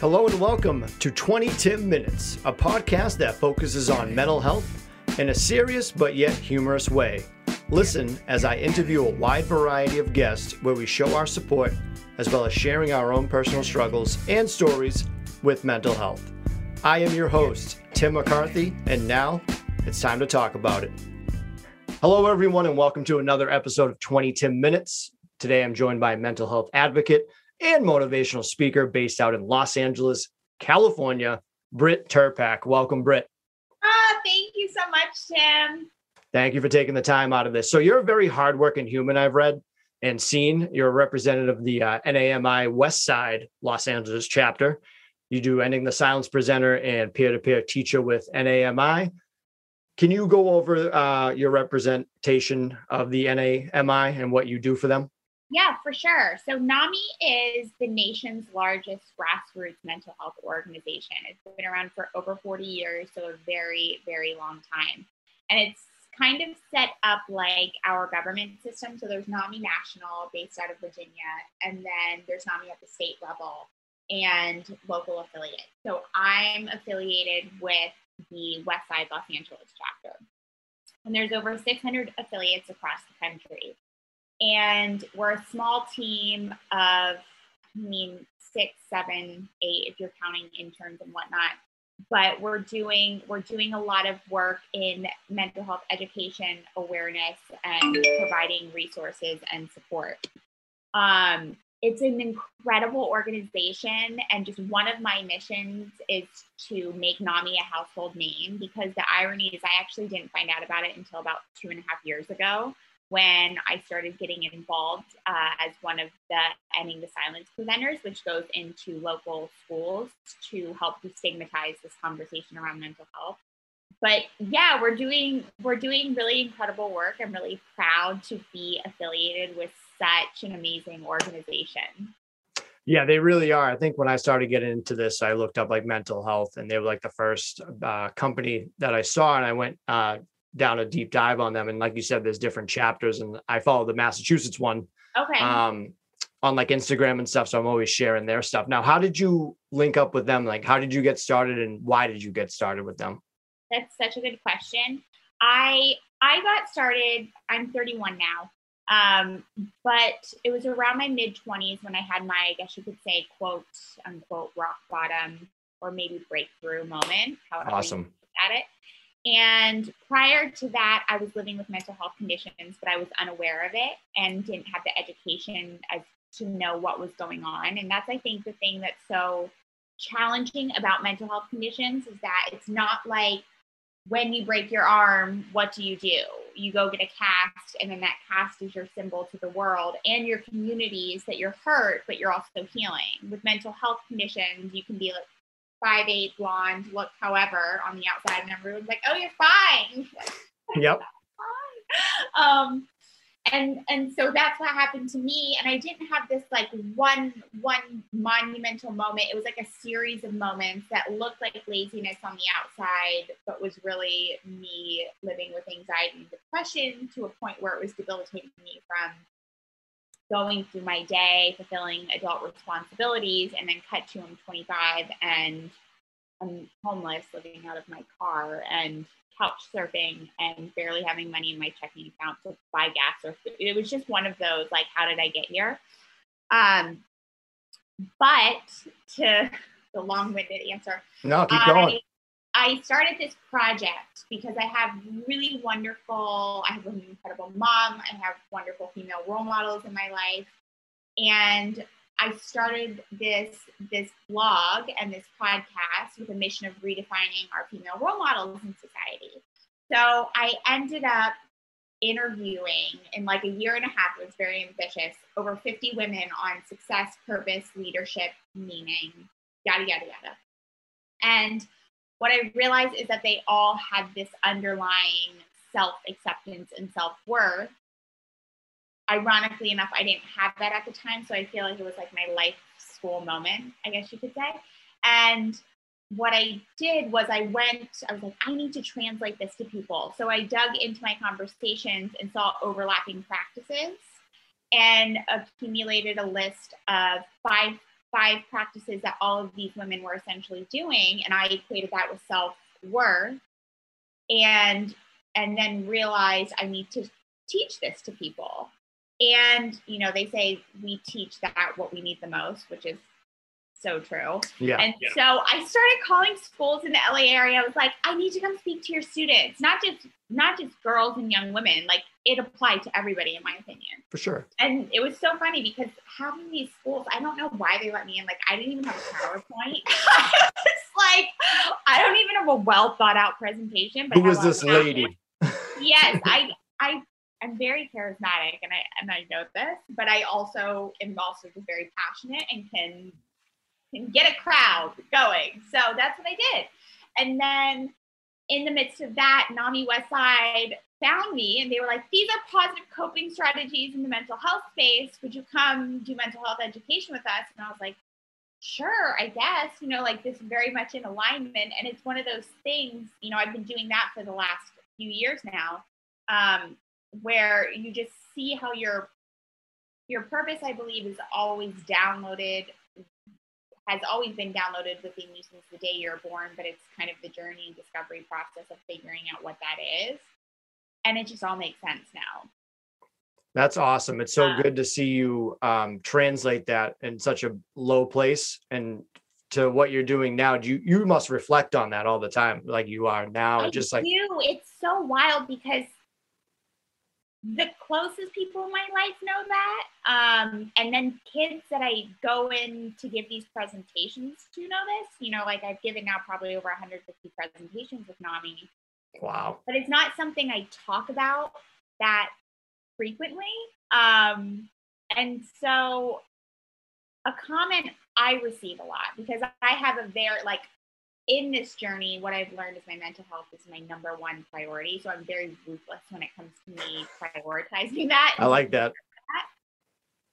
Hello and welcome to 20 Tim Minutes, a podcast that focuses on mental health in a serious but yet humorous way. Listen as I interview a wide variety of guests where we show our support as well as sharing our own personal struggles and stories with mental health. I am your host, Tim McCarthy, and now it's time to talk about it. Hello, everyone, and welcome to another episode of 20 Tim Minutes. Today I'm joined by mental health advocate and motivational speaker based out in Los Angeles, California, Britt Turpak. Welcome, Britt. Ah, thank you so much, Tim. Thank you for taking the time out of this. So you're a very hardworking human, I've read and seen. You're a representative of the uh, NAMI West Side Los Angeles chapter. You do Ending the Silence presenter and peer-to-peer teacher with NAMI. Can you go over uh, your representation of the NAMI and what you do for them? Yeah, for sure. So NAMI is the nation's largest grassroots mental health organization. It's been around for over 40 years, so a very, very long time. And it's kind of set up like our government system. So there's NAMI National based out of Virginia, and then there's NAMI at the state level and local affiliates. So I'm affiliated with the West Side Los Angeles chapter. And there's over 600 affiliates across the country. And we're a small team of, I mean, six, seven, eight, if you're counting interns and whatnot. But we're doing we're doing a lot of work in mental health education, awareness, and providing resources and support. Um, it's an incredible organization and just one of my missions is to make nami a household name because the irony is i actually didn't find out about it until about two and a half years ago when I started getting involved uh, as one of the Ending the Silence presenters, which goes into local schools to help destigmatize this conversation around mental health. But yeah, we're doing we're doing really incredible work. I'm really proud to be affiliated with such an amazing organization. Yeah, they really are. I think when I started getting into this, I looked up like mental health, and they were like the first uh, company that I saw, and I went uh, down a deep dive on them. And like you said, there's different chapters, and I follow the Massachusetts one. Okay. Um, on like Instagram and stuff. So I'm always sharing their stuff. Now, how did you link up with them? Like, how did you get started, and why did you get started with them? That's such a good question. I I got started. I'm 31 now. Um, but it was around my mid 20s when I had my, I guess you could say, quote unquote, rock bottom or maybe breakthrough moment. However awesome. at it. And prior to that, I was living with mental health conditions, but I was unaware of it and didn't have the education as to know what was going on. And that's, I think, the thing that's so challenging about mental health conditions is that it's not like when you break your arm, what do you do? You go get a cast, and then that cast is your symbol to the world and your communities that you're hurt, but you're also healing. With mental health conditions, you can be like five eight blonde, look however on the outside, and everyone's like, "Oh, you're fine." Yep. um, and and so that's what happened to me. And I didn't have this like one one monumental moment. It was like a series of moments that looked like laziness on the outside, but was really me living with anxiety and depression to a point where it was debilitating me from going through my day, fulfilling adult responsibilities, and then cut to I'm 25 and I'm homeless, living out of my car and couch surfing and barely having money in my checking account to buy gas or food. It was just one of those like, how did I get here? Um, but to the long-winded answer, no, keep going. I started this project because I have really wonderful, I have an incredible mom, I have wonderful female role models in my life. And I started this this blog and this podcast with a mission of redefining our female role models in society. So I ended up interviewing in like a year and a half, it was very ambitious, over 50 women on success, purpose, leadership, meaning, yada, yada, yada. And what I realized is that they all had this underlying self acceptance and self worth. Ironically enough, I didn't have that at the time. So I feel like it was like my life school moment, I guess you could say. And what I did was I went, I was like, I need to translate this to people. So I dug into my conversations and saw overlapping practices and accumulated a list of five five practices that all of these women were essentially doing, and I equated that with self worth, and and then realized I need to teach this to people. And you know, they say we teach that what we need the most, which is so true. Yeah. And yeah. so I started calling schools in the LA area. I was like, I need to come speak to your students, not just not just girls and young women. Like it applied to everybody, in my opinion. For sure. And it was so funny because having these schools, I don't know why they let me in. Like I didn't even have a PowerPoint. it's like I don't even have a well thought out presentation. But Who was this lady? yes, I I I'm very charismatic and I and I know this, but I also am also just very passionate and can can get a crowd going. So that's what I did. And then in the midst of that, NAMI Westside found me and they were like, these are positive coping strategies in the mental health space. Would you come do mental health education with us? And I was like, sure, I guess, you know, like this is very much in alignment. And it's one of those things, you know, I've been doing that for the last few years now, um, where you just see how your your purpose, I believe, is always downloaded has always been downloaded within you since the day you're born, but it's kind of the journey and discovery process of figuring out what that is. And it just all makes sense now. That's awesome. It's so good to see you um, translate that in such a low place and to what you're doing now. Do you you must reflect on that all the time, like you are now? I just like do. It's so wild because the closest people in my life know that. Um, and then kids that I go in to give these presentations to know this. You know, like I've given now probably over 150 presentations with NAMI. Wow. But it's not something I talk about that frequently. Um, and so a comment I receive a lot because I have a very like in this journey, what I've learned is my mental health is my number one priority. So I'm very ruthless when it comes to me prioritizing that. I like that.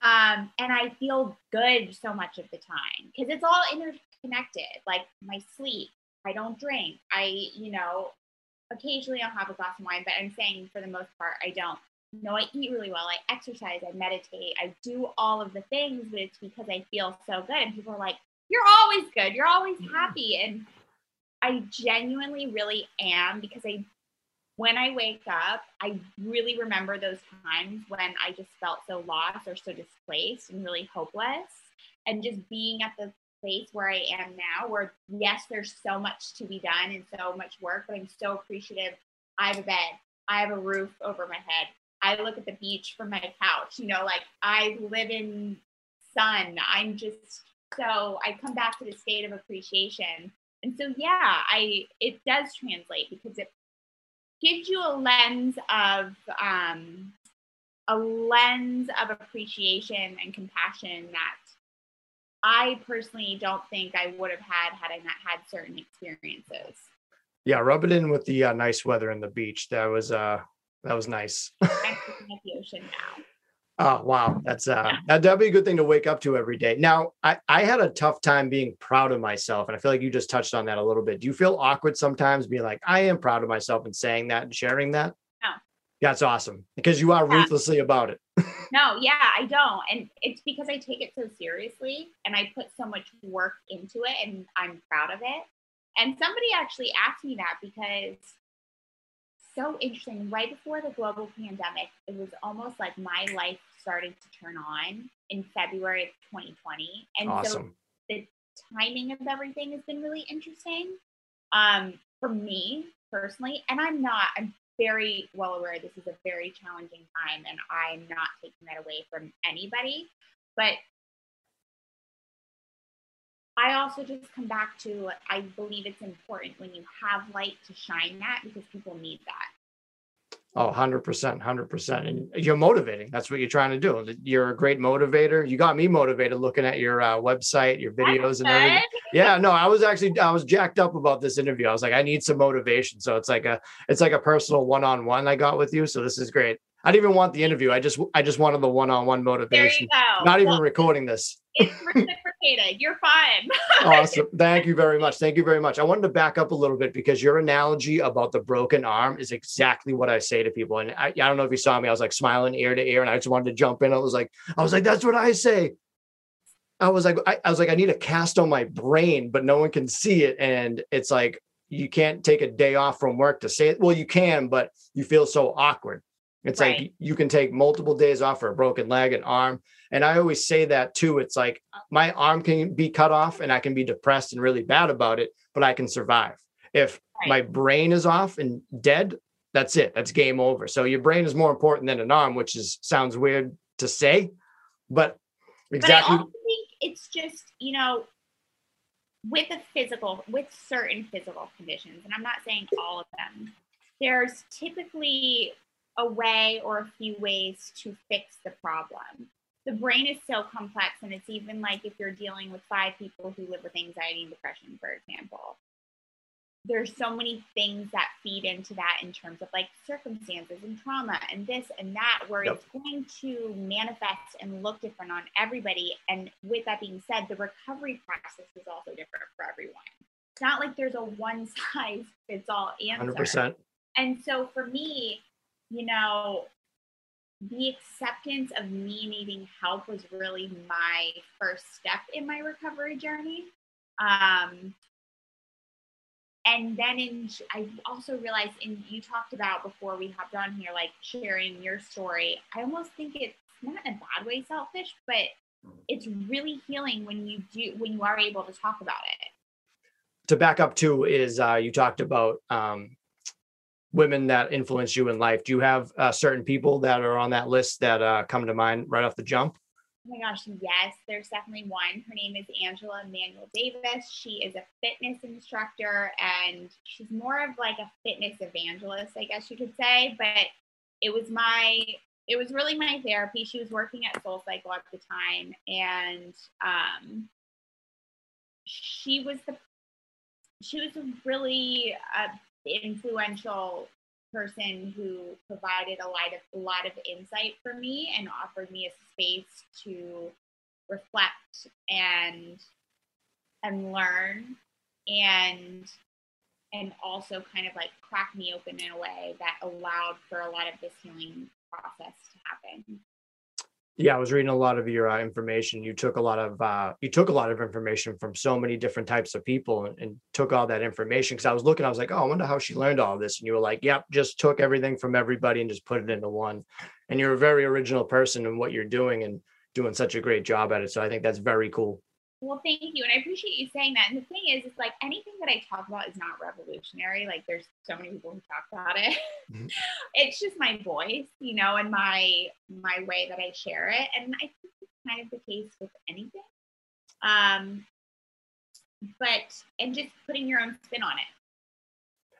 Um, and I feel good so much of the time because it's all interconnected. Like my sleep, I don't drink. I, you know, occasionally I'll have a glass of wine, but I'm saying for the most part, I don't. No, I eat really well. I exercise. I meditate. I do all of the things, but it's because I feel so good. And people are like, "You're always good. You're always happy." And I genuinely really am because I when I wake up, I really remember those times when I just felt so lost or so displaced and really hopeless. And just being at the place where I am now, where yes, there's so much to be done and so much work, but I'm so appreciative. I have a bed, I have a roof over my head. I look at the beach from my couch, you know, like I live in sun. I'm just so I come back to the state of appreciation and so yeah, I it does translate because it gives you a lens of um, a lens of appreciation and compassion that I personally don't think I would have had had I not had certain experiences. Yeah, rub it in with the uh, nice weather and the beach. That was uh that was nice. I'm looking at the ocean now. Oh wow, that's uh that'd be a good thing to wake up to every day. Now, I I had a tough time being proud of myself, and I feel like you just touched on that a little bit. Do you feel awkward sometimes being like, I am proud of myself and saying that and sharing that? No. That's awesome because you are yeah. ruthlessly about it. no, yeah, I don't, and it's because I take it so seriously and I put so much work into it, and I'm proud of it. And somebody actually asked me that because so interesting. Right before the global pandemic, it was almost like my life started to turn on in February of 2020. And awesome. so the timing of everything has been really interesting um, for me personally. And I'm not, I'm very well aware this is a very challenging time and I'm not taking that away from anybody. But I also just come back to I believe it's important when you have light to shine that because people need that. Oh, 100%, 100%. And you're motivating. That's what you're trying to do. You're a great motivator. You got me motivated looking at your uh, website, your videos and everything. Yeah, no, I was actually I was jacked up about this interview. I was like I need some motivation. So it's like a it's like a personal one-on-one I got with you. So this is great. I didn't even want the interview. I just I just wanted the one-on-one motivation. Not even well, recording this. It's reciprocated. You're fine. awesome. Thank you very much. Thank you very much. I wanted to back up a little bit because your analogy about the broken arm is exactly what I say to people. And I, I don't know if you saw me. I was like smiling ear to ear, and I just wanted to jump in. I was like, I was like, that's what I say. I was like, I, I was like, I need a cast on my brain, but no one can see it. And it's like, you can't take a day off from work to say it. Well, you can, but you feel so awkward. It's right. like you can take multiple days off for a broken leg and arm. And I always say that too. It's like uh. my arm can be cut off and I can be depressed and really bad about it, but I can survive. If right. my brain is off and dead, that's it. That's game over. So your brain is more important than an arm, which is sounds weird to say, but exactly. But I also think it's just, you know, with a physical, with certain physical conditions, and I'm not saying all of them, there's typically a way or a few ways to fix the problem. The brain is so complex, and it's even like if you're dealing with five people who live with anxiety and depression, for example, there's so many things that feed into that in terms of like circumstances and trauma and this and that where yep. it's going to manifest and look different on everybody and with that being said the recovery process is also different for everyone it's not like there's a one size fits all answer 100%. and so for me you know the acceptance of me needing help was really my first step in my recovery journey. Um, and then in i also realized and you talked about before we hopped on here like sharing your story i almost think it's not in a bad way selfish but it's really healing when you do when you are able to talk about it. To back up too is uh, you talked about um, women that influence you in life do you have uh, certain people that are on that list that uh, come to mind right off the jump Oh my gosh, yes, there's definitely one. Her name is Angela Manuel Davis. She is a fitness instructor and she's more of like a fitness evangelist, I guess you could say. But it was my, it was really my therapy. She was working at Soul Cycle at the time. And um, she was the, she was a really uh, influential person who provided a lot of a lot of insight for me and offered me a space to reflect and and learn and and also kind of like crack me open in a way that allowed for a lot of this healing process to happen yeah i was reading a lot of your uh, information. You took a lot of uh, you took a lot of information from so many different types of people and, and took all that information. Because i was looking i was like oh i wonder how she learned all this. And you were like yep just took everything from everybody and just put it into one. And you're a very original person in what you're doing and doing such a great job at it. So i think that's very cool well, thank you. And I appreciate you saying that. And the thing is, it's like anything that I talk about is not revolutionary. Like there's so many people who talk about it. Mm-hmm. it's just my voice, you know, and my my way that I share it. And I think it's kind of the case with anything. Um, but and just putting your own spin on it.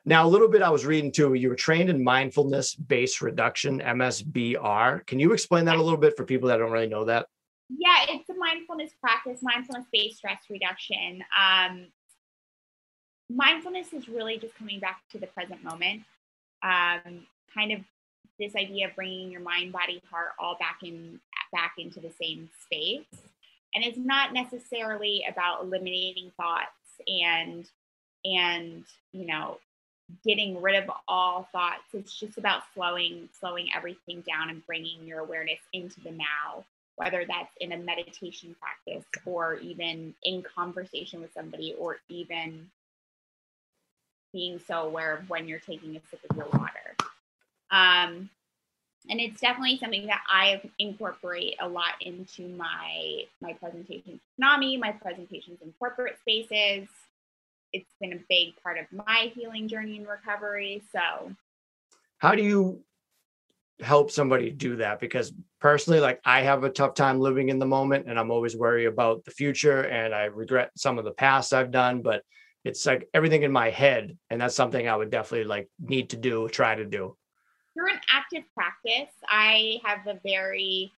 Now, a little bit I was reading too, you were trained in mindfulness based reduction, MSBR. Can you explain that a little bit for people that don't really know that? Yeah, it's a mindfulness practice, mindfulness based stress reduction. Um, mindfulness is really just coming back to the present moment. Um, kind of this idea of bringing your mind, body, heart all back in back into the same space. And it's not necessarily about eliminating thoughts and and you know getting rid of all thoughts. It's just about slowing slowing everything down and bringing your awareness into the now whether that's in a meditation practice or even in conversation with somebody or even being so aware of when you're taking a sip of your water. Um, and it's definitely something that I incorporate a lot into my my presentations NAMI, my presentations in corporate spaces. It's been a big part of my healing journey and recovery. So, how do you help somebody do that because personally like i have a tough time living in the moment and i'm always worried about the future and i regret some of the past i've done but it's like everything in my head and that's something i would definitely like need to do try to do. Through an active practice i have a very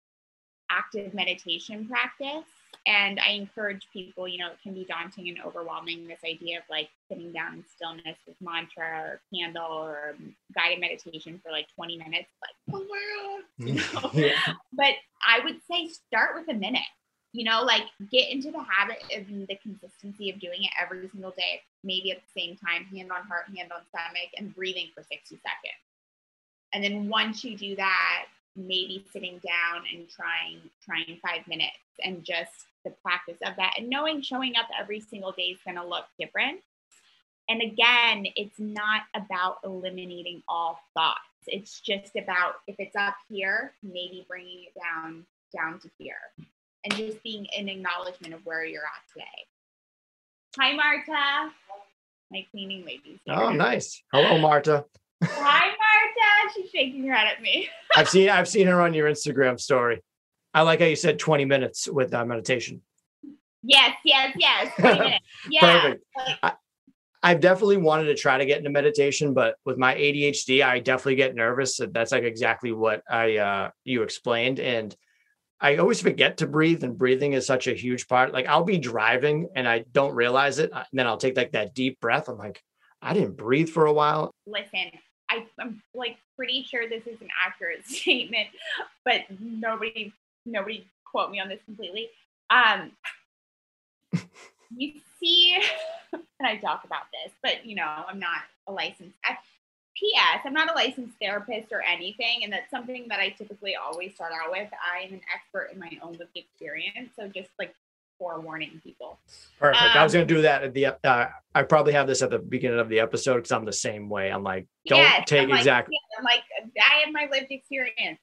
active meditation practice and I encourage people, you know, it can be daunting and overwhelming this idea of like sitting down in stillness with mantra or candle or guided meditation for like 20 minutes, like, oh my God, you know? yeah. But I would say start with a minute, you know, like get into the habit of the consistency of doing it every single day, maybe at the same time, hand on heart, hand on stomach, and breathing for 60 seconds. And then once you do that, maybe sitting down and trying trying five minutes and just the practice of that and knowing showing up every single day is going to look different and again it's not about eliminating all thoughts. It's just about if it's up here maybe bringing it down down to here. And just being an acknowledgement of where you're at today. Hi marta. My cleaning ladies oh nice. Hello marta. Hi marta. She's shaking her head at me. I've seen i've seen her on your instagram story. I like how you said 20 minutes with uh, meditation. Yes yes yes. 20 minutes. Yeah Perfect. I, I've definitely wanted to try to get into meditation, but with my ADHD, I definitely get nervous. That's like exactly what I uh, you explained, and I always forget to breathe, and breathing is such a huge part. Like I'll be driving and I don't realize it, and then I'll take like that deep breath. I'm like, I didn't breathe for a while. Listen, I, I'm like pretty sure this is an accurate statement, but nobody nobody quote me on this completely. Um, you see, and I talk about this, but you know, I'm not a licensed. I, P.S. I'm not a licensed therapist or anything, and that's something that I typically always start out with. I am an expert in my own lived experience, so just like forewarning people. Perfect. Um, I was going to do that at the. Uh, I probably have this at the beginning of the episode because I'm the same way. I'm like, don't yes, take I'm like, exactly. Yeah, I'm like, I have my lived experience.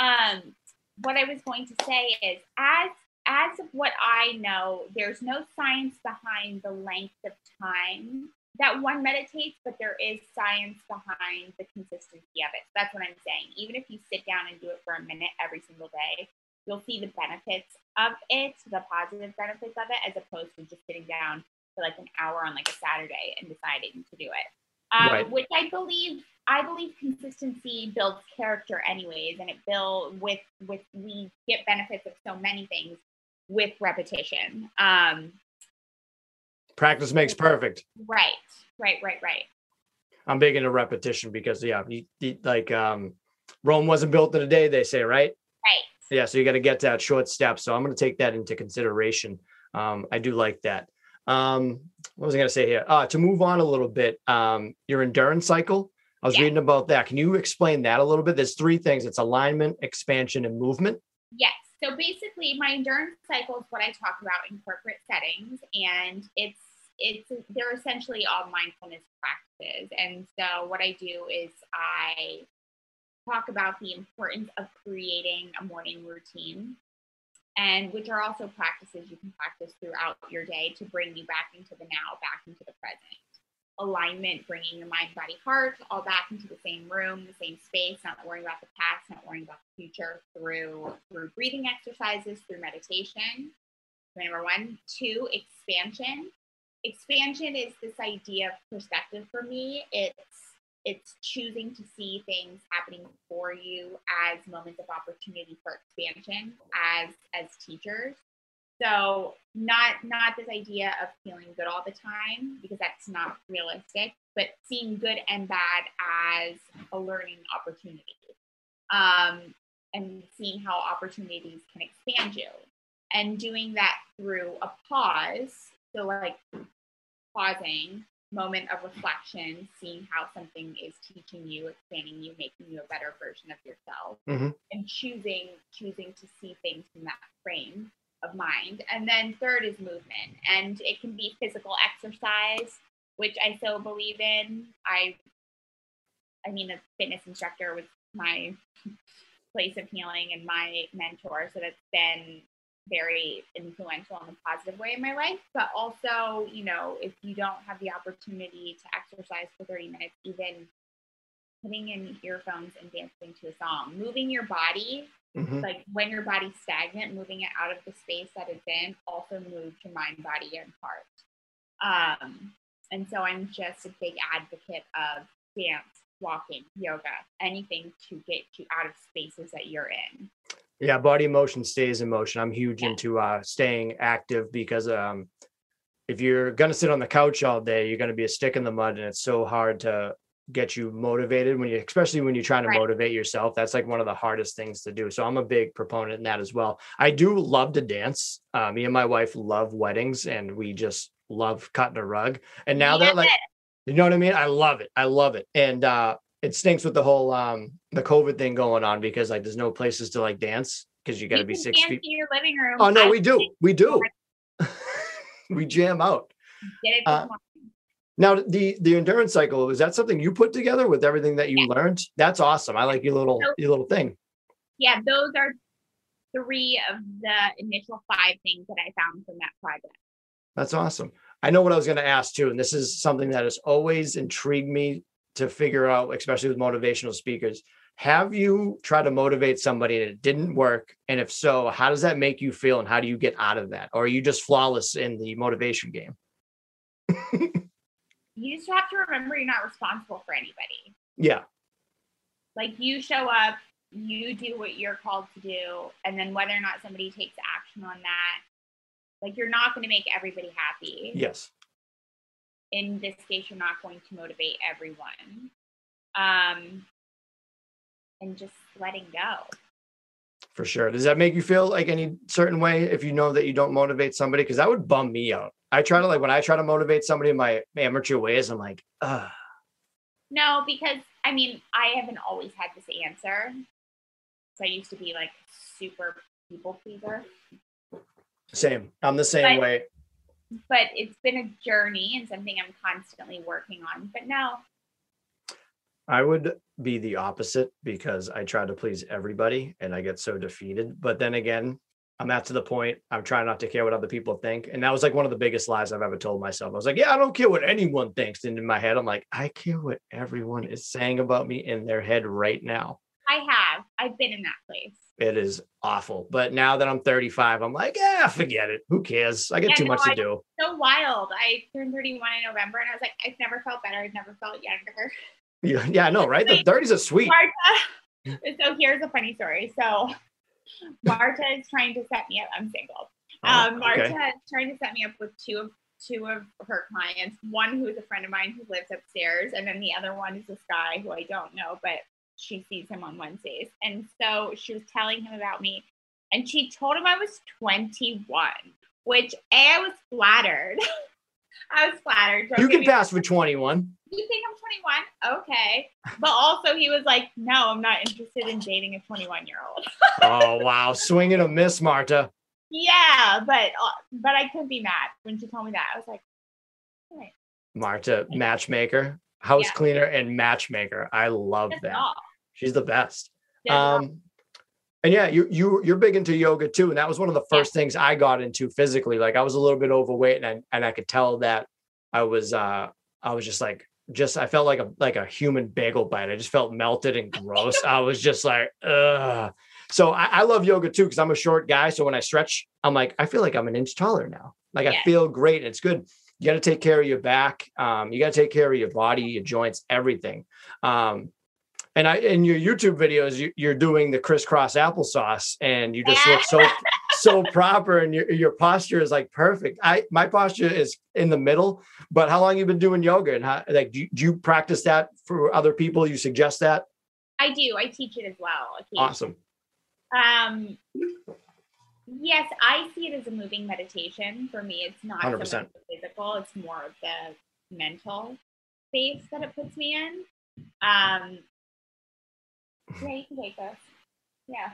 Um, what I was going to say is, as as of what I know, there's no science behind the length of time that one meditates, but there is science behind the consistency of it. So that's what I'm saying. Even if you sit down and do it for a minute every single day, you'll see the benefits of it, the positive benefits of it, as opposed to just sitting down for like an hour on like a Saturday and deciding to do it. Um, right. Which I believe, I believe consistency builds character, anyways, and it build with with we get benefits of so many things with repetition. Um, Practice makes perfect. Right, right, right, right. I'm big into repetition because yeah, you, you, like um, Rome wasn't built in a day, they say, right? Right. Yeah, so you got to get that short step. So I'm going to take that into consideration. Um, I do like that. Um, what was I going to say here? Uh, to move on a little bit, um, your endurance cycle. I was yeah. reading about that. Can you explain that a little bit? There's three things: it's alignment, expansion, and movement. Yes. So basically, my endurance cycle is what I talk about in corporate settings, and it's it's they're essentially all mindfulness practices. And so what I do is I talk about the importance of creating a morning routine and which are also practices you can practice throughout your day to bring you back into the now, back into the present. Alignment, bringing your mind, body, heart all back into the same room, the same space, not worrying about the past, not worrying about the future through through breathing exercises, through meditation. Number one, two, expansion expansion is this idea of perspective for me. It's it's choosing to see things happening for you as moments of opportunity for expansion as as teachers. So not not this idea of feeling good all the time because that's not realistic, but seeing good and bad as a learning opportunity. Um, and seeing how opportunities can expand you and doing that through a pause so like pausing, moment of reflection, seeing how something is teaching you, expanding you, making you a better version of yourself, mm-hmm. and choosing choosing to see things from that frame of mind. And then third is movement, and it can be physical exercise, which I so believe in. I I mean, a fitness instructor was my place of healing and my mentor, so that's been very influential in a positive way in my life. But also, you know, if you don't have the opportunity to exercise for 30 minutes, even putting in earphones and dancing to a song, moving your body, mm-hmm. like when your body's stagnant, moving it out of the space that it's in, also moves your mind, body, and heart. Um, and so I'm just a big advocate of dance, walking, yoga, anything to get you out of spaces that you're in. Yeah, body motion stays in motion. I'm huge yeah. into uh, staying active because um, if you're gonna sit on the couch all day, you're gonna be a stick in the mud, and it's so hard to get you motivated when you, especially when you're trying to right. motivate yourself. That's like one of the hardest things to do. So I'm a big proponent in that as well. I do love to dance. Uh, me and my wife love weddings, and we just love cutting a rug. And now yeah. that like, you know what I mean? I love it. I love it. And uh, it stinks with the whole um the COVID thing going on because like there's no places to like dance because you got to be six feet. in your living room. Oh no, I we do, we do. We jam out. Uh. Now the the endurance cycle was that something you put together with everything that you Yeah. learned? That's awesome. I like your little So- your little thing. Yeah, those are three of the initial five things that I found from that project. That's awesome. I know what I was going to ask too, and this is something that has always intrigued me to figure out, especially with motivational speakers. Have you tried to motivate somebody and it didn't work? And if so, how does that make you feel and how do you get out of that? Or are you just flawless in the motivation game? You just have to remember you're not responsible for anybody. Yeah, Like you show up, you do what you're called to do, and then whether or not somebody takes action on that, like you're not going to make everybody happy. yes. in this case, you're not going to motivate everyone. Um, and just letting go. For sure. Does that make you feel like any certain way if you know that you don't motivate somebody? Because that would bum me out. I try to like when I try to motivate somebody in my amateur ways, I'm like, uh No, because I mean, I haven't always had this answer. So I used to be like super people pleaser, same. I'm the same But- way. but it's been a journey and something I'm constantly working on. But now I would be the opposite because I try to please everybody and I get so defeated. But then again, I'm at to the point I'm trying not to care what other people think. And that was like one of the biggest lies I've ever told myself. I was like, yeah, I don't care what anyone thinks. And in my head, I'm like, I care what everyone is saying about me in their head right now. I have. I've been in that place. It is awful. But now that I'm 35, I'm like, yeah, forget it. Who cares? I get Yeah, too no, much to I- do. So wild. I turned 31 in November and I was like, I've never felt better. I've never felt younger. Yeah, yeah, I know, right? The 30s are sweet. So here's a funny story. So Marta is trying to set me up. I'm single. Oh, Um, Marta okay. is trying to set me up with two of two of her clients. One who is a friend of mine who lives upstairs, and then the other one is this guy who I don't know, but she sees him on Wednesdays. And so she was telling him about me, and she told him I was 21, which a I was flattered. I was flattered. Don't You can pass for 21. you think I'm 21? Okay. But also, he was like, no, I'm not interested in dating a 21 year old. Oh, wow. Swing and a miss, Marta. yeah, but uh, but I couldn't be mad when she told me that. I was like, right, Marta, matchmaker, house Yeah. cleaner, and matchmaker. I love that's that. all. She's the best. That's all. And yeah, you you you're big into yoga too, and that was one of the Yeah. first things I got into physically. Like I was a little bit overweight, and I, and I could tell that I was uh I was just like just I felt like a like a human bagel bite. I just felt melted and gross. I was just like, ugh. So I, I love yoga too because I'm a short guy. So when I stretch, I'm like, I feel like I'm an inch taller now. Like I feel great. And it's good. You got to take care of your back. Um, you got to take care of your body, your joints, everything. Um, and I in your YouTube videos, you, you're doing the crisscross applesauce, and you just Yeah. look so so proper, and your your posture is like perfect. I my posture is in the middle. But how long you been doing yoga, and how like do you, do you practice that for other people? You suggest that? I do. I teach it as well. Awesome. Um, yes, I see it as a moving meditation. For me, it's not so 100%. much the physical; it's more of the mental space that it puts me in. Um, yeah, you can take this. Yeah.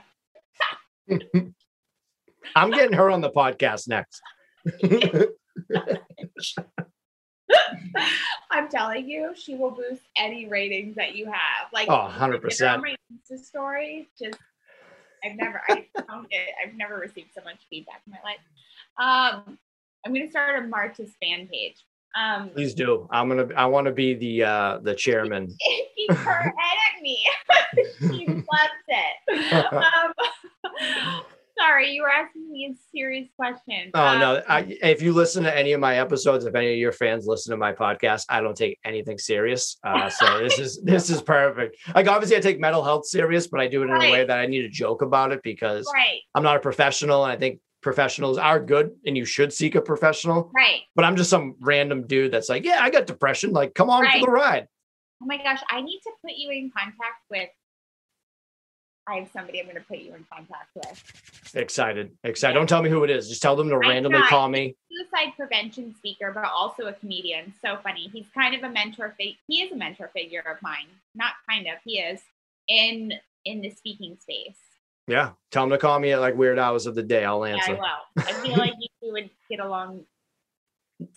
I'm getting her on the podcast next. I'm telling you, she will boost any ratings that you have. Like, Oh, if you get her 100%. My Insta story, just I've never, I don't get, I've never received so much feedback in my life. Um, I'm gonna start a Marta's fan page. Um, Please do. I'm gonna. I want to be the uh the chairman. her head at me. she loves it. Um, sorry, you were asking me a serious question. Oh Um, no! I, if you listen to any of my episodes, if any of your fans listen to my podcast, I don't take anything serious. Uh, so this is this is perfect. Like obviously, I take mental health serious, but I do it in a way that I need to joke about it because right, I'm not a professional, and I think professionals are good, and you should seek a professional. right. But I'm just some random dude that's like, yeah, I got depression. Like, come on Right. for the ride. Oh my gosh, I need to put you in contact with. I have somebody I'm going to put you in contact with. Excited, excited. Yeah. Don't tell me who it is. Just tell them to I'm randomly call me. Suicide prevention speaker, but also a comedian. So funny. He's kind of a mentor. Fi- he is a mentor figure of mine. Not kind of. He is in in the speaking space. Yeah. Tell them to call me at like weird hours of the day. I'll Yeah, answer. I will. I feel like you would get along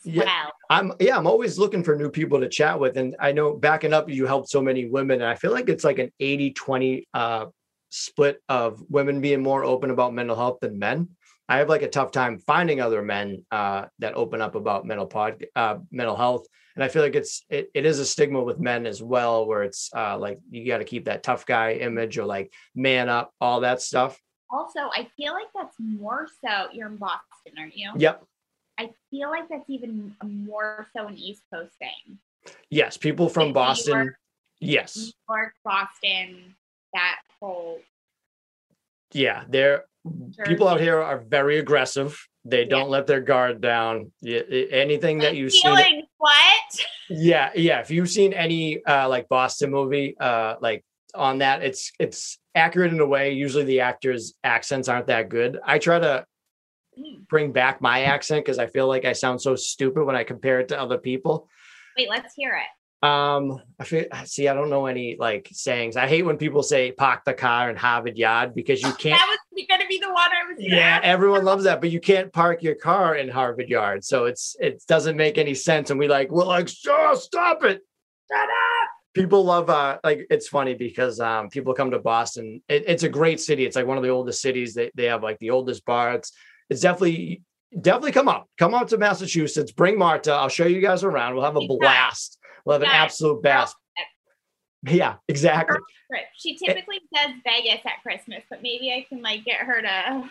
Yeah. well. I'm yeah, I'm always looking for new people to chat with. And I know backing up, you helped so many women. And I feel like it's like an 80 20 uh, split of women being more open about mental health than men. I have like a tough time finding other men uh, that open up about mental pod, uh, mental health. And I feel like it's it, it is a stigma with men as well, where it's uh, like you got to keep that tough guy image or like man up, all that stuff. Also, I feel like that's more so. You're in Boston, aren't you? Yep. I feel like that's even more so an East Coast thing. Yes. People from Like Boston. York. Yes. New York, Boston, that whole Yeah. They're people out here are very aggressive. They don't let their guard down. Anything that My you see, feelings, what? yeah, yeah. If you've seen any uh, like Boston movie, uh, like on that, it's it's accurate in a way. Usually the actors' accents aren't that good. I try to Hmm. bring back my accent because I feel like I sound so stupid when I compare it to other people. Wait, let's hear it. Um, I feel see, I don't know any like sayings. I hate when people say park the car in Harvard Yard because you can't That was going to be the one I was yeah ask. everyone loves that but you can't park your car in harvard yard so it's it doesn't make any sense and we like we're like oh, stop it Shut up. people love uh like it's funny because um people come to boston it, it's a great city it's like one of the oldest cities they, they have like the oldest bar it's it's definitely definitely come out come out to massachusetts bring marta i'll show you guys around we'll have a blast have an absolute blast yeah exactly She eh typically does Vegas at Christmas, but maybe I can like get her to.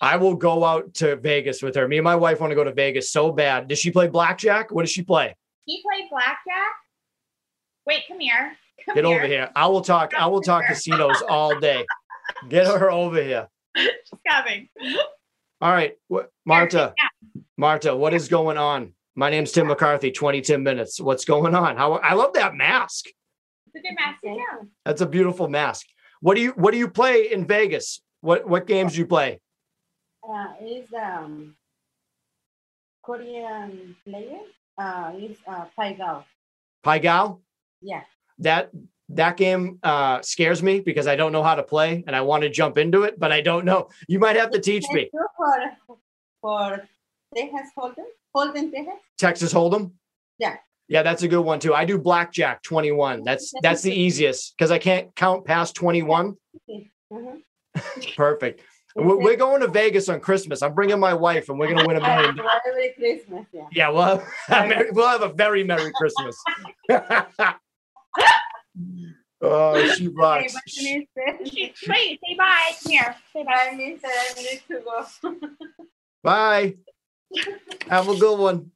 i will go out to vegas with her me and my wife want to go to vegas so bad does she play blackjack what does she play He played blackjack. Wait, come here. Come Get over here. I will talk. I will talk casinos all day. Get her over here. She's coming. All right, what, Marta. Marta, what is going on? My name's Tim McCarthy. Twenty Tim minutes. What's going on? How I love that mask. It's a good master too. That's a beautiful mask. What do you What do you play in Vegas? What What games do you play? Uh, is um Korean player. Uh, is uh Pai Gow. Pai Gow. Yeah. That that game uh, scares me because I don't know how to play and I want to jump into it, but I don't know. You might have to teach me. For for Texas Hold'em, Hold'em Texas. Texas Hold'em. Yeah. Yeah, that's a good one too. I do blackjack 21. That's that's the easiest because I can't count past 21. Uh-huh. Perfect. We're, we're going to Vegas on Christmas. I'm bringing my wife and we're going to win a million. Every Christmas, yeah. Yeah, we'll have, we'll have a very Merry Christmas. oh, she rocks. but you need She- Wait, say bye. Come here. Say bye. I need I need to go. Bye. Have a good one.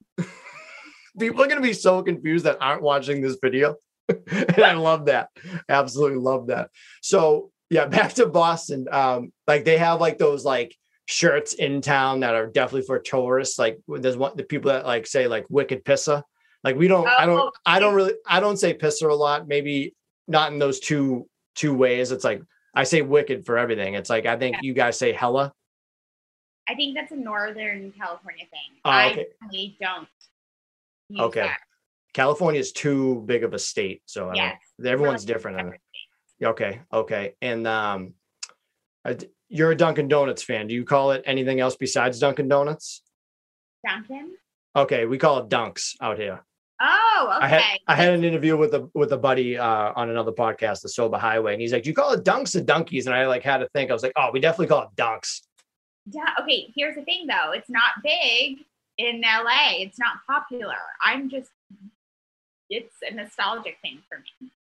People are going to be so confused that aren't watching this video. and I love that. Absolutely love that. So, yeah, back to Boston. Um, like they have like those like shirts in town that are definitely for tourists. Like there's one the people that like say like wicked pissa. Like we don't, I Oh, don't, I don't really, I don't say pisser a lot. Maybe not in those two two ways. It's like I say wicked for everything. It's like I think you guys say hella. I think that's a Northern California thing. Oh, I okay. really don't. Okay. that. California is too big of a state, so I Yes. everyone's different. in it. separate Okay, okay, and um, uh, you're a Dunkin' Donuts fan. Do you call it anything else besides Dunkin' Donuts? Dunkin'? Okay, we call it Dunks out here. Oh, okay. I had I had an interview with a with a buddy uh, on another podcast, the Sober Highway, and he's like, "Do you call it Dunks or Dunkies?" And I like had to think. I was like, "Oh, we definitely call it Dunks." Yeah. Okay. Here's the thing, though. It's not big in LA. It's not popular. I'm just. It's a nostalgic thing for me.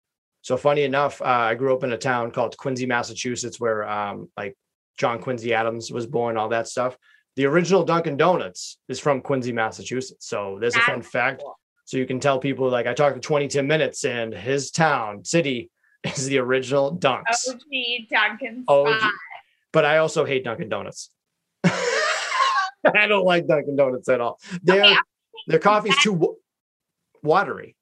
So funny enough, uh, I grew up in a town called Quincy, Massachusetts, where um, like John Quincy Adams was born, all that stuff. The original Dunkin' Donuts is from Quincy, Massachusetts. So there's a fun That's fact. cool. So you can tell people like I talked to 22 minutes and his town city is the original Dunks. OG Dunkin' OG. spot. But I also hate Dunkin' Donuts. I don't like Dunkin' Donuts at all. Their Okay, their coffee's too wa- watery.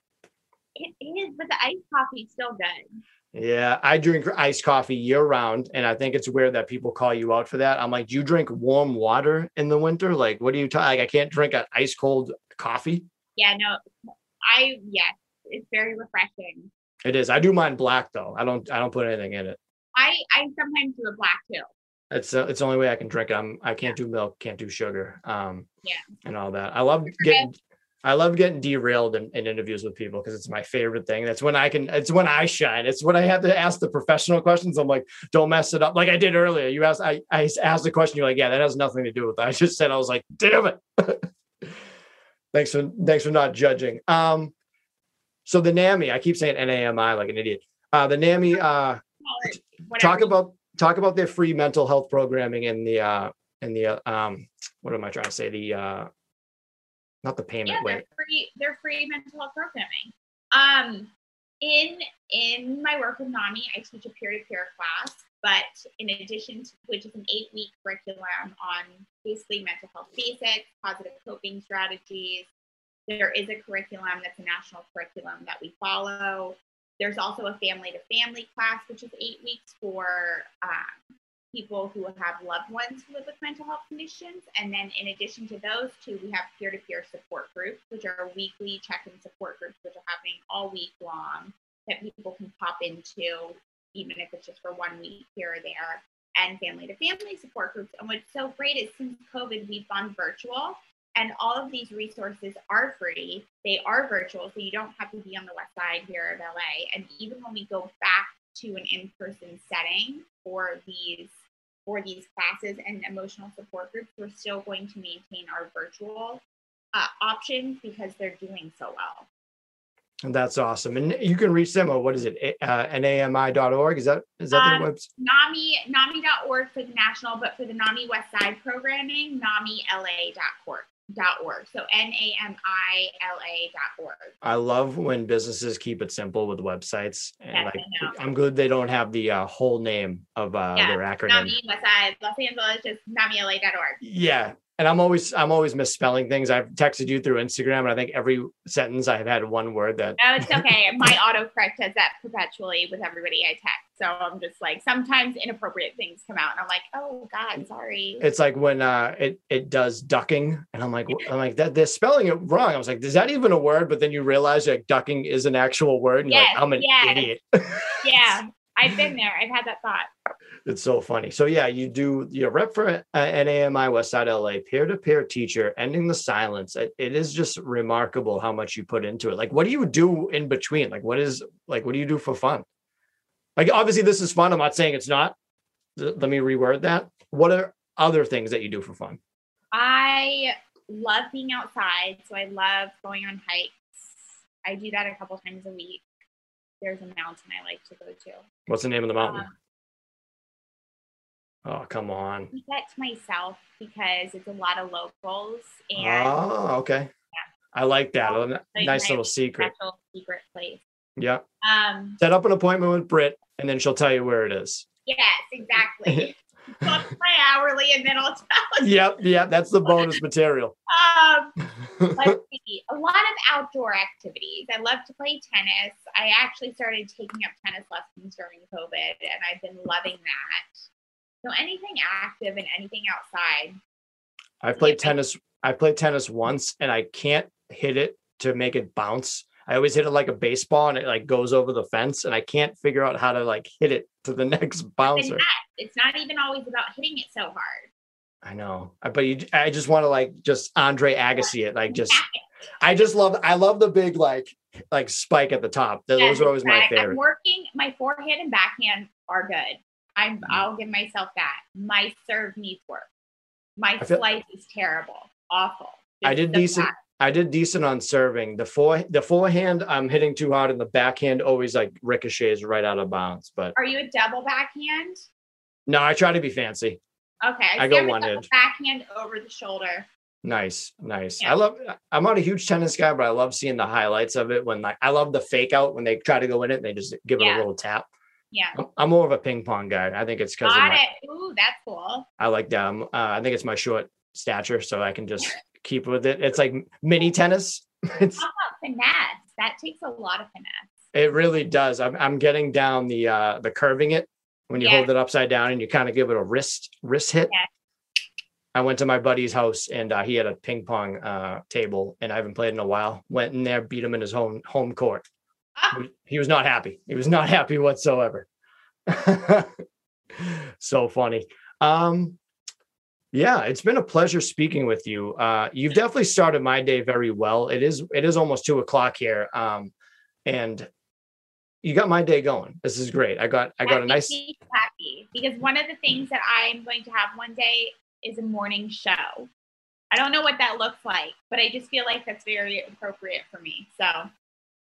It is, but the iced coffee's still good. Yeah, I drink iced coffee year round, and I think it's weird that people call you out for that. I'm like, do you drink warm water in the winter? Like, what do you talk? Like, I can't drink an ice cold coffee. Yeah, no, I yes, it's very refreshing. It is. I do mine black though. I don't. I don't put anything in it. I I sometimes do a black too. It's uh, it's the only way I can drink it. I'm I can't do milk, can't do sugar, um, Yeah. and all that. I love getting I love getting derailed in, in interviews with people because it's my favorite thing. That's when I can. It's when I shine. It's when I have to ask the professional questions. I'm like, don't mess it up, like I did earlier. You asked, I I asked the question. You're like, yeah, that has nothing to do with it. I just said I was like, damn it. thanks for thanks for not judging. Um, so the NAMI, I keep saying NAMI like an idiot. Uh, the NAMI, uh, talk about talk about their free mental health programming in the uh in the uh, um what am I trying to say the uh not the payment yeah, way they're free. They're free mental health programming. Um, in in my work with NAMI, I teach a peer-to-peer class, but in addition to which is an eight-week curriculum on basically mental health basics, positive coping strategies. There is a curriculum that's a national curriculum that we follow. There's also a family-to-family class, which is eight weeks for um, people who have loved ones who live with mental health conditions. And then in addition to those two, we have peer-to-peer support groups, which are weekly check-in support groups, which are happening all week long that people can pop into, even if it's just for one week here or there, and family-to-family support groups. And what's so great is since COVID, we've gone virtual. And all of these resources are free. They are virtual, so you don't have to be on the west side here of LA. And even when we go back to an in-person setting for these for these classes and emotional support groups, we're still going to maintain our virtual uh, options because they're doing so well. and that's awesome and you can reach them at what is it uh, nami.org is that is that their Um, website NAMI, NAMI.org for the national, but for the NAMI West Side programming, NAMILA.org. Dot org. So N A M I L A dot org. i love when businesses keep it simple with websites and Yes, like i'm good they don't have the uh, whole name of uh, Yeah, their acronym NAMI West Side, Los Angeles, just NAMILA.org. yeah and i'm always i'm always misspelling things i've texted you through instagram and i think every sentence i've had one word that No, it's okay. My autocorrect does that perpetually with everybody I text. So I'm just like, sometimes inappropriate things come out, and I'm like, oh God, sorry. it's like when uh it it does ducking and i'm like i'm like that they're spelling it wrong i was like is that even a word but then you realize like ducking is an actual word and you're Yes, like i'm an yes. idiot Yeah, I've been there. I've had that thought. it's so funny. So yeah you do your rep for uh, nami westside la peer-to-peer teacher ending the silence. It, it is just remarkable how much you put into it. Like what do you do in between? Like what is like what do you do for fun? Like obviously this is fun. I'm not saying it's not. Let me reword that. What are other things that you do for fun? I love being outside, so I love going on hikes. I do that a couple times a week. There's a mountain I like to go to. what's the name of the mountain Um, oh come on I keep that to myself because it's a lot of locals and Oh, okay. I like that. Like nice little secret. special secret place. Yeah. Um, Set up an appointment with Britt and then she'll tell you where it is. yes, exactly. Book my hourly and then I'll tell you. Yep. Yep. That's the bonus material. Um, let's see. A lot of outdoor activities. I love to play tennis. I actually started taking up tennis lessons during COVID and I've been loving that. So anything active and anything outside. I've played Yeah. tennis. I played tennis once and I can't hit it to make it bounce. I always hit it like a baseball and it like goes over the fence and I can't figure out how to like hit it to the next bouncer. It's not even always about hitting it so hard. I know. But you I just want to like just Andre Agassi it. Like just I just love I love the big like like spike at the top. Those Yes, are always my exact- I'm working my forehand and backhand are good. I'm Mhm. I'll give myself that. My serve needs work. My feel- slice is terrible. Awful. I did decent. fact. I did decent on serving. The fore the forehand I'm hitting too hard and the backhand always like ricochets right out of bounds. But Are you a double backhand? no, I try to be fancy. Okay. I see go one edge. Backhand over the shoulder. Nice, nice. Yeah. I love I'm not a huge tennis guy, but I love seeing the highlights of it when like I love the fake out when they try to go in it and they just give it a little tap. Yeah. I'm- I'm more of a ping pong guy. I think it's because Got my, it. Ooh, that's cool. I like that. Uh, I think it's my short stature, so I can just keep with it. It's like mini tennis. It's How about finesse? That takes a lot of finesse. It really does. I'm I'm getting down the uh the curving it when you Yeah. hold it upside down and you kind of give it a wrist wrist hit. Yeah. I went to my buddy's house and uh, he had a ping pong uh, table and I haven't played in a while. Went in there, beat him in his home home court. Ah. He was not happy. He was not happy whatsoever. so funny. Um, yeah, it's been a pleasure speaking with you. Uh, you've definitely started my day very well. It is it is almost two o'clock here, um, and you got my day going. This is great. I got I got That a nice. happy because one of the things that I'm going to have one day is a morning show. I don't know what that looks like, but I just feel like that's very appropriate for me. So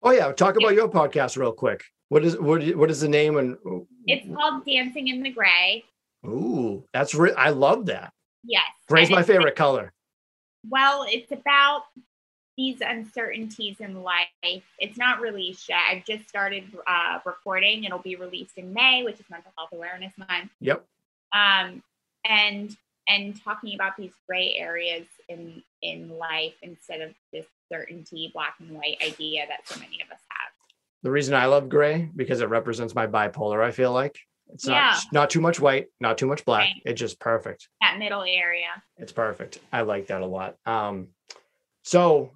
Oh yeah, talk about your podcast real quick. What is what is, what is the name and it's called Dancing in the Gray. ooh, that's re- I love that. Yes. Gray's my favorite color. Well, it's about these uncertainties in life. It's not released yet. I've just started uh, recording. It'll be released in May, which is Mental Health Awareness Month. Yep. Um, and and talking about these gray areas in in life instead of this certainty, black and white idea that so many of us have. The reason I love gray because it represents my bipolar. I feel like it's not Yeah. not too much white, not too much black. Right. It's just perfect. That middle area. It's perfect. I like that a lot. Um, so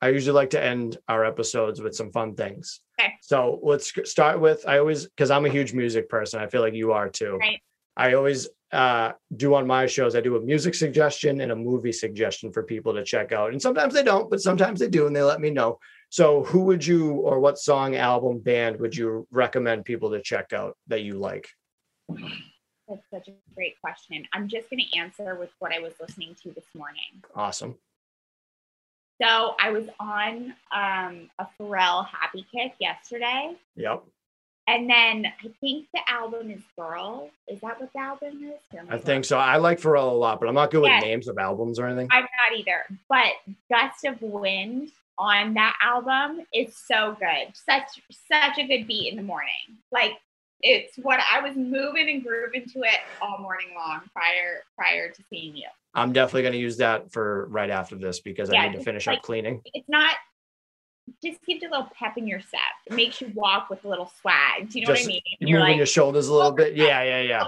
I usually like to end our episodes with some fun things. Okay. So let's start with I always because I'm a huge music person. I feel like you are too. Right. I always uh, do on my shows. I do a music suggestion and a movie suggestion for people to check out, and sometimes they don't, but sometimes they do, and they let me know. So, who would you, or what song, album, band would you recommend people to check out that you like? That's such a great question. I'm just going to answer with what I was listening to this morning. Awesome. So I was on um, a Pharrell Happy Kick yesterday. Yep. And then I think the album is Girl. Is that what the album is? I think so. I like Pharrell a lot, but I'm not good with names of albums or anything. I'm not either. But Gust of Wind on that album is so good. Such such a good beat in the morning. Like it's what I was moving and grooving to it all morning long prior prior to seeing you. I'm definitely going to use that for right after this because I need to finish like- up cleaning. It's not just gives you a little pep in your step. It makes you walk with a little swag. Do you know Just what I mean? You're moving like your shoulders a little bit. Yeah, yeah, yeah.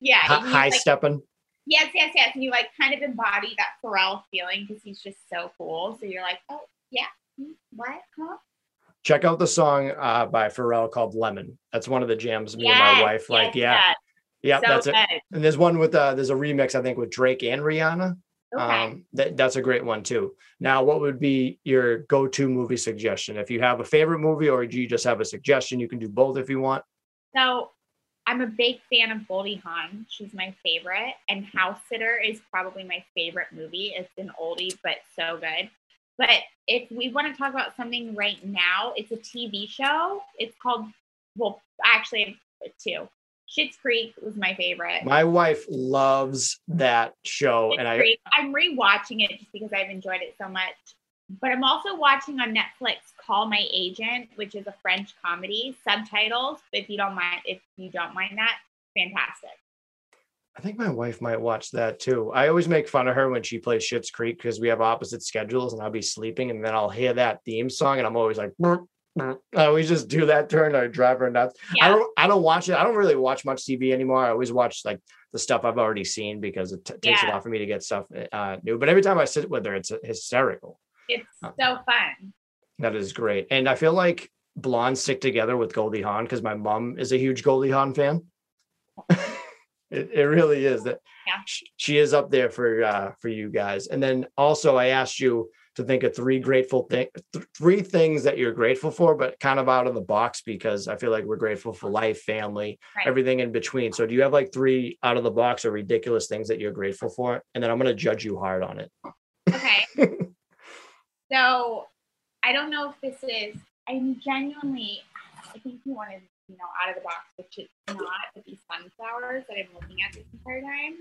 Yeah. You, high like, stepping. Yes, yes, yes. And you like kind of embody that Pharrell feeling because he's just so cool. So you're like, oh yeah, hmm, what? Huh? Check out the song uh, by Pharrell called Lemon. That's one of the jams me and my wife like. Yeah, yes. yeah, so that's it. And there's one with uh, there's a remix I think with Drake and Rihanna. Okay. Um, that, that's a great one too. Now, what would be your go-to movie suggestion? If you have a favorite movie or do you just have a suggestion, you can do both if you want. so I'm a big fan of Goldie Hawn. She's my favorite. And House Sitter is probably my favorite movie. It's an oldie, but so good. But if we want to talk about something right now, it's a TV show. It's called, well, actually, two. Schitt's Creek was my favorite. My wife loves that show, Schitt's and I Creek. I'm rewatching it just because I've enjoyed it so much. But I'm also watching on Netflix Call My Agent, which is a French comedy, subtitles. If you don't mind, if you don't mind that, fantastic. I think my wife might watch that too. I always make fun of her when she plays Schitt's Creek because we have opposite schedules, and I'll be sleeping, and then I'll hear that theme song, and I'm always like, "Burp, burp." I always just do that turn. I drive her nuts. I don't. I don't watch it. I don't really watch much TV anymore. I always watch like the stuff I've already seen because it t- takes a lot for me to get stuff uh, new. But every time I sit with her, it's hysterical. it's Uh, so fun. That is great, and I feel like blondes stick together with Goldie Hawn because my mom is a huge Goldie Hawn fan. it, it really is that Yeah. she is up there for uh, for you guys. And then also, I asked you to think of three grateful thing, th- three things that you're grateful for, but kind of out of the box because I feel like we're grateful for life, family, Right. everything in between. So, do you have like three out of the box or ridiculous things that you're grateful for? And then I'm going to judge you hard on it. Okay. so I don't know if this is, I'm genuinely, I think you wanted, you know, out of the box, which it's not, but these sunflowers that I'm looking at this entire time.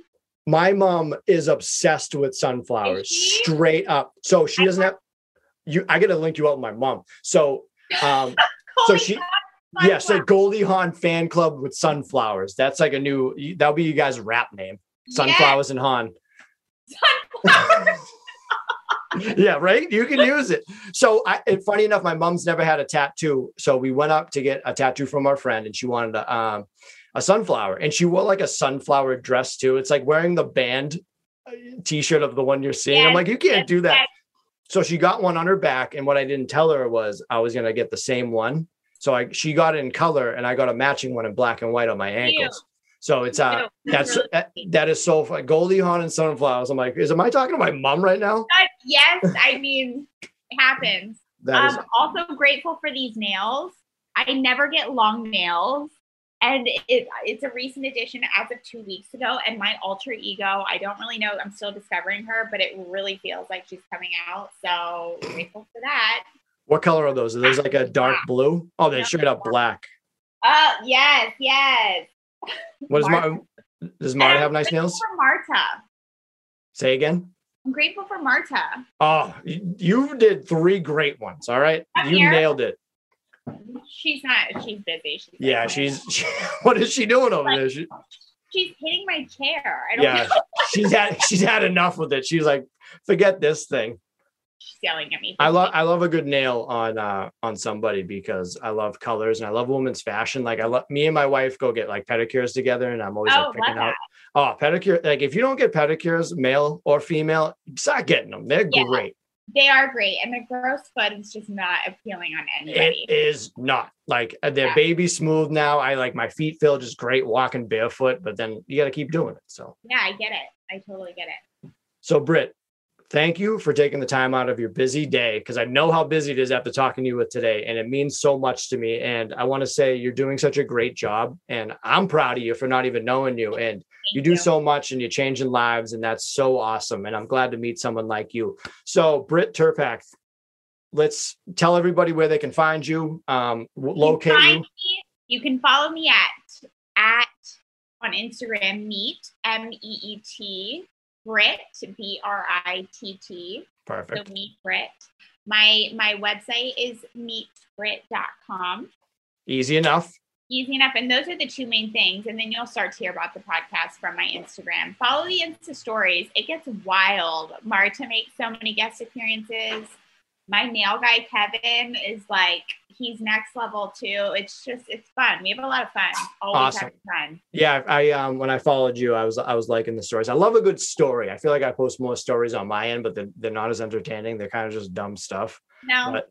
My mom is obsessed with sunflowers, straight up. So she I doesn't have you. I got to link you out with my mom. So, um, so she, crap, yeah, so. Goldie Hawn fan club with sunflowers. That's like a new. That'll be you guys' rap name. Sunflowers and Hawn. Sunflowers. yeah, right. You can use it. So, I, and funny enough, my mom's never had a tattoo. So we went up to get a tattoo from our friend, and she wanted a, um, a sunflower, and she wore like a sunflower dress too. It's like wearing the band uh, T-shirt of the one you're seeing. I'm like, you can't yes, do that. yes. So she got one on her back, and what I didn't tell her was I was gonna get the same one. So I she got it in color, and I got a matching one in black and white on my ankles. So it's uh Ew, that's that, that is so fun. Goldie Hawn and sunflowers. I'm like, is am I talking to my mom right now? But yes, I mean, it happens. Is um, also grateful for these nails. I never get long nails. And it, it's a recent addition as of two weeks ago. And my alter ego, I don't really know. I'm still discovering her, but it really feels like she's coming out. So grateful for that. what color are those? Are those like a dark blue? Oh, they're straight up black. Oh, yes, yes. What does Marta. Marta? Does Marta have nice nails? For Marta. Say again. I'm grateful for Marta. Oh, you, you did three great ones. All right, I'm you here. nailed it. She's not, she's busy. She's Yeah, busy. she's. what is she doing over there? She, she's hitting my chair. I don't yeah, know. she's had she's had enough with it. She's like, forget this thing. She's yelling at me. I love I love a good nail on uh on somebody because I love colors and I love women's fashion. Like I love me and my wife go get like pedicures together and I'm always Oh, like picking out. Oh, pedicure! Like if you don't get pedicures, male or female, start getting them. They're Yeah. great. They are great, and the gross foot is just not appealing on anybody. It is not like uh, they're Yeah. baby smooth now. I like my feet feel just great walking barefoot, but then you got to keep doing it. So, yeah, I get it. I totally get it. so Britt, thank you for taking the time out of your busy day because I know how busy it is after talking to you with today, and it means so much to me. And I want to say you're doing such a great job, and I'm proud of you for not even knowing you. And you do so much and you're changing lives and that's so awesome and i'm glad to meet someone like you so britt turpak let's tell everybody where they can find you um You locate find you me- you can follow me at at on Instagram meet m e e t Britt b r i t t so perfect meet Britt. My my website is meetbritt.com. easy enough Easy enough. And those are the two main things. And then you'll start to hear about the podcast from my Instagram. Follow the Insta stories. It gets wild. Marta makes so many guest appearances. My nail guy, Kevin, is like, he's next level too. It's just, it's fun. We have a lot of fun. Always Awesome. fun. yeah i um when i followed you i was i was liking the stories i love a good story i feel like i post more stories on my end but they're, they're not as entertaining they're kind of just dumb stuff No. But-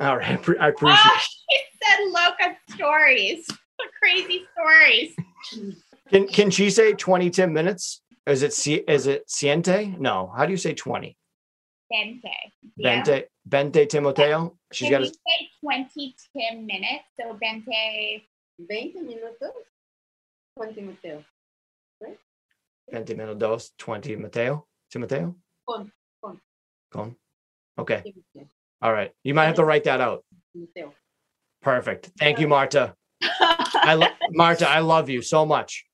all right I pre- i appreciate oh, he said loca stories. Crazy stories. can can she say 20 10 minutes is it is it ciente no how do you say 20 Bente. Yeah. Bente Bente Timoteo. She's Can got you a say 20 Tim minutes? So Bente 20 minutos. 20 Mateo. Right? Bente Minutos, 20 Mateo. Timoteo? Con, con. Con. Okay. All right. You might have to write that out. Mateo. Perfect. Thank you, Marta. I love Marta, I love you so much.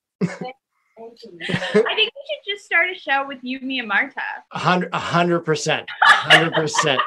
I think we should just start a show with you, me, and Marta. A hundred percent. Hundred percent.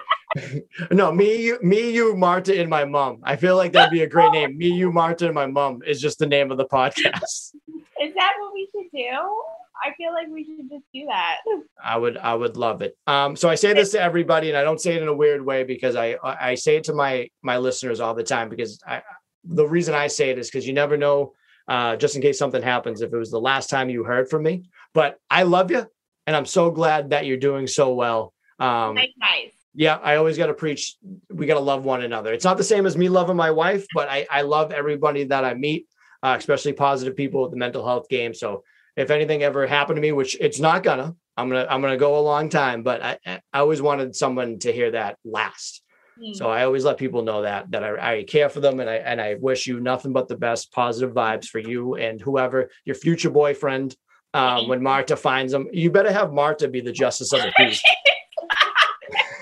No, me, you, me, you, Marta, and my mom. I feel like that'd be a great name. Me, you, Marta, and my mom is just the name of the podcast. Is that what we should do? I feel like we should just do that. I would I would love it. Um, so I say this to everybody, and I don't say it in a weird way because I I say it to my my listeners all the time because I the reason I say it is because you never know, uh, just in case something happens, if it was the last time you heard from me. But I love you, and I'm so glad that you're doing so well. Um, nice, nice. yeah, I always got to preach. We got to love one another. It's not the same as me loving my wife, but I, I love everybody that I meet, uh, especially positive people with the mental health game. So if anything ever happened to me, which it's not gonna, I'm gonna I'm gonna go a long time. But I, I always wanted someone to hear that last. Hmm. So I always let people know that that I, I care for them and I and I wish you nothing but the best, positive vibes for you and whoever your future boyfriend. Uh, when Marta finds them, you better have Marta be the justice of the peace.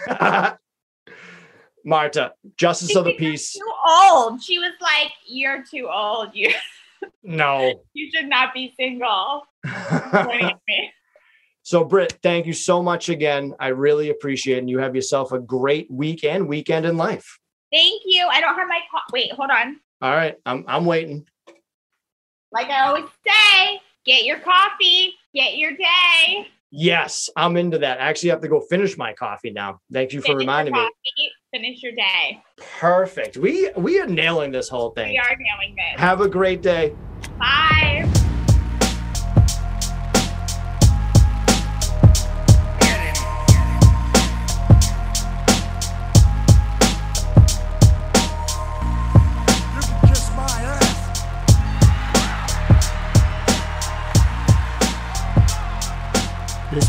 Marta, justice of the peace. too old. She was like, "You're too old. You No. you should not be single." Me. so, Britt, thank you so much again. I really appreciate it. And you have yourself a great week and weekend in life. Thank you. I don't have my co- wait. Hold on. All right. I'm I'm waiting. Like I always say, get your coffee, get your day. Yes, I'm into that. I actually have to go finish my coffee now. Thank you for Finish your reminding me. coffee, Finish your day. Perfect. We we are nailing this whole thing. We are nailing this. Have a great day. Bye.